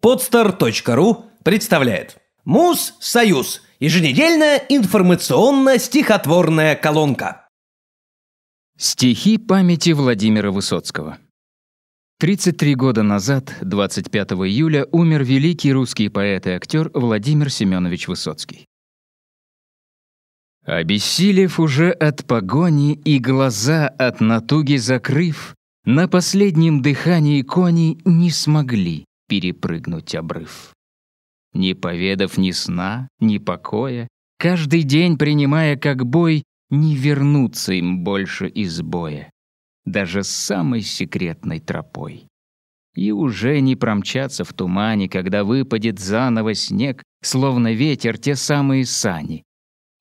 Podster.ru представляет Муз-Союз. Еженедельная информационно-стихотворная колонка. Стихи памяти Владимира Высоцкого. 33 года назад, 25 июля, умер великий русский поэт и актер Владимир Семенович Высоцкий. Обессилев уже от погони и глаза от натуги закрыв, на последнем дыхании кони не смогли перепрыгнуть обрыв. Не поведав ни сна, ни покоя, каждый день принимая как бой, не вернуться им больше из боя, даже с самой секретной тропой. И уже не промчаться в тумане, когда выпадет заново снег, словно ветер те самые сани,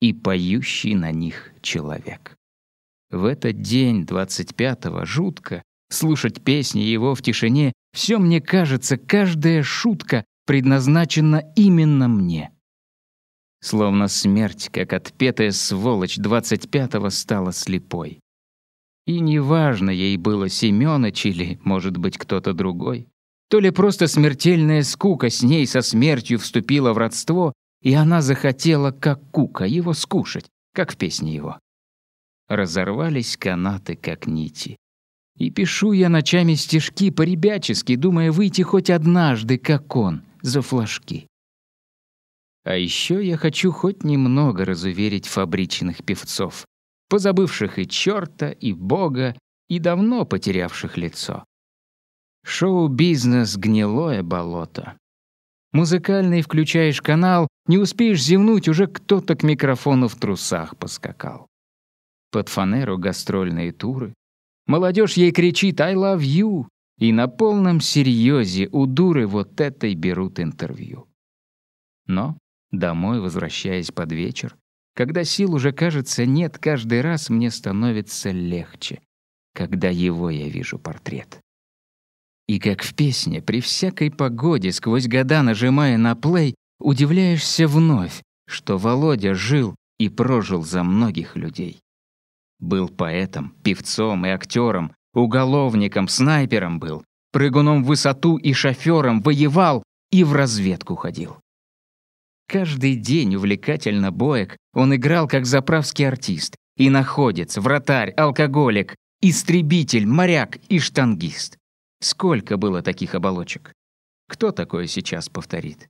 и поющий на них человек. В этот день, 25-го, жутко, слушать песни его в тишине, все мне кажется, каждая шутка предназначена именно мне. Словно смерть, как отпетая сволочь, двадцать пятого стала слепой. И неважно ей было Семёныч или, может быть, кто-то другой. То ли просто смертельная скука с ней со смертью вступила в родство, и она захотела, как кука, его скушать, как в песне его. Разорвались канаты, как нити. И пишу я ночами стишки по-ребячески, думая выйти хоть однажды, как он, за флажки. А еще я хочу хоть немного разуверить фабричных певцов, позабывших и черта, и бога, и давно потерявших лицо. Шоу-бизнес — гнилое болото. Музыкальный включаешь канал, не успеешь зевнуть, уже кто-то к микрофону в трусах поскакал. Под фанеру гастрольные туры, Молодежь ей кричит «I love you», и на полном серьезе у дуры вот этой берут интервью. Но, домой возвращаясь под вечер, когда сил уже, кажется, нет, каждый раз мне становится легче, когда его я вижу портрет. И как в песне, при всякой погоде, сквозь года нажимая на плей, удивляешься вновь, что Володя жил и прожил за многих людей. Был поэтом, певцом и актером, уголовником, снайпером был, прыгуном в высоту и шофером, воевал и в разведку ходил. Каждый день увлекательно боек он играл как заправский артист, и находец, вратарь, алкоголик, истребитель, моряк и штангист. Сколько было таких оболочек? Кто такое сейчас повторит?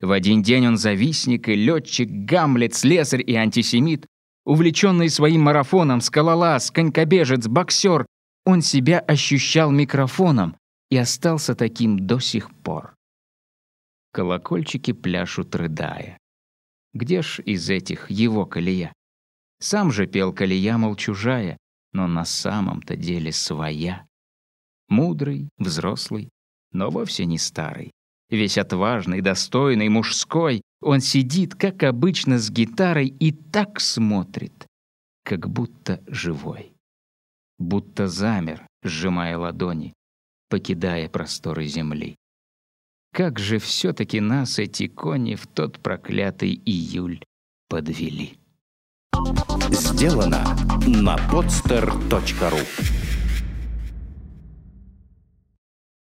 В один день он завистник и летчик, гамлет, слесарь и антисемит, Увлеченный своим марафоном, скалолаз, конькобежец, боксер, он себя ощущал микрофоном и остался таким до сих пор. Колокольчики пляшут, рыдая. Где ж из этих его колея? Сам же пел колея, мол, чужая, но на самом-то деле своя. Мудрый, взрослый, но вовсе не старый. Весь отважный, достойный, мужской, он сидит, как обычно, с гитарой и так смотрит, как будто живой. Будто замер, сжимая ладони, покидая просторы земли. Как же все-таки нас эти кони в тот проклятый июль подвели. Сделано на podster.ru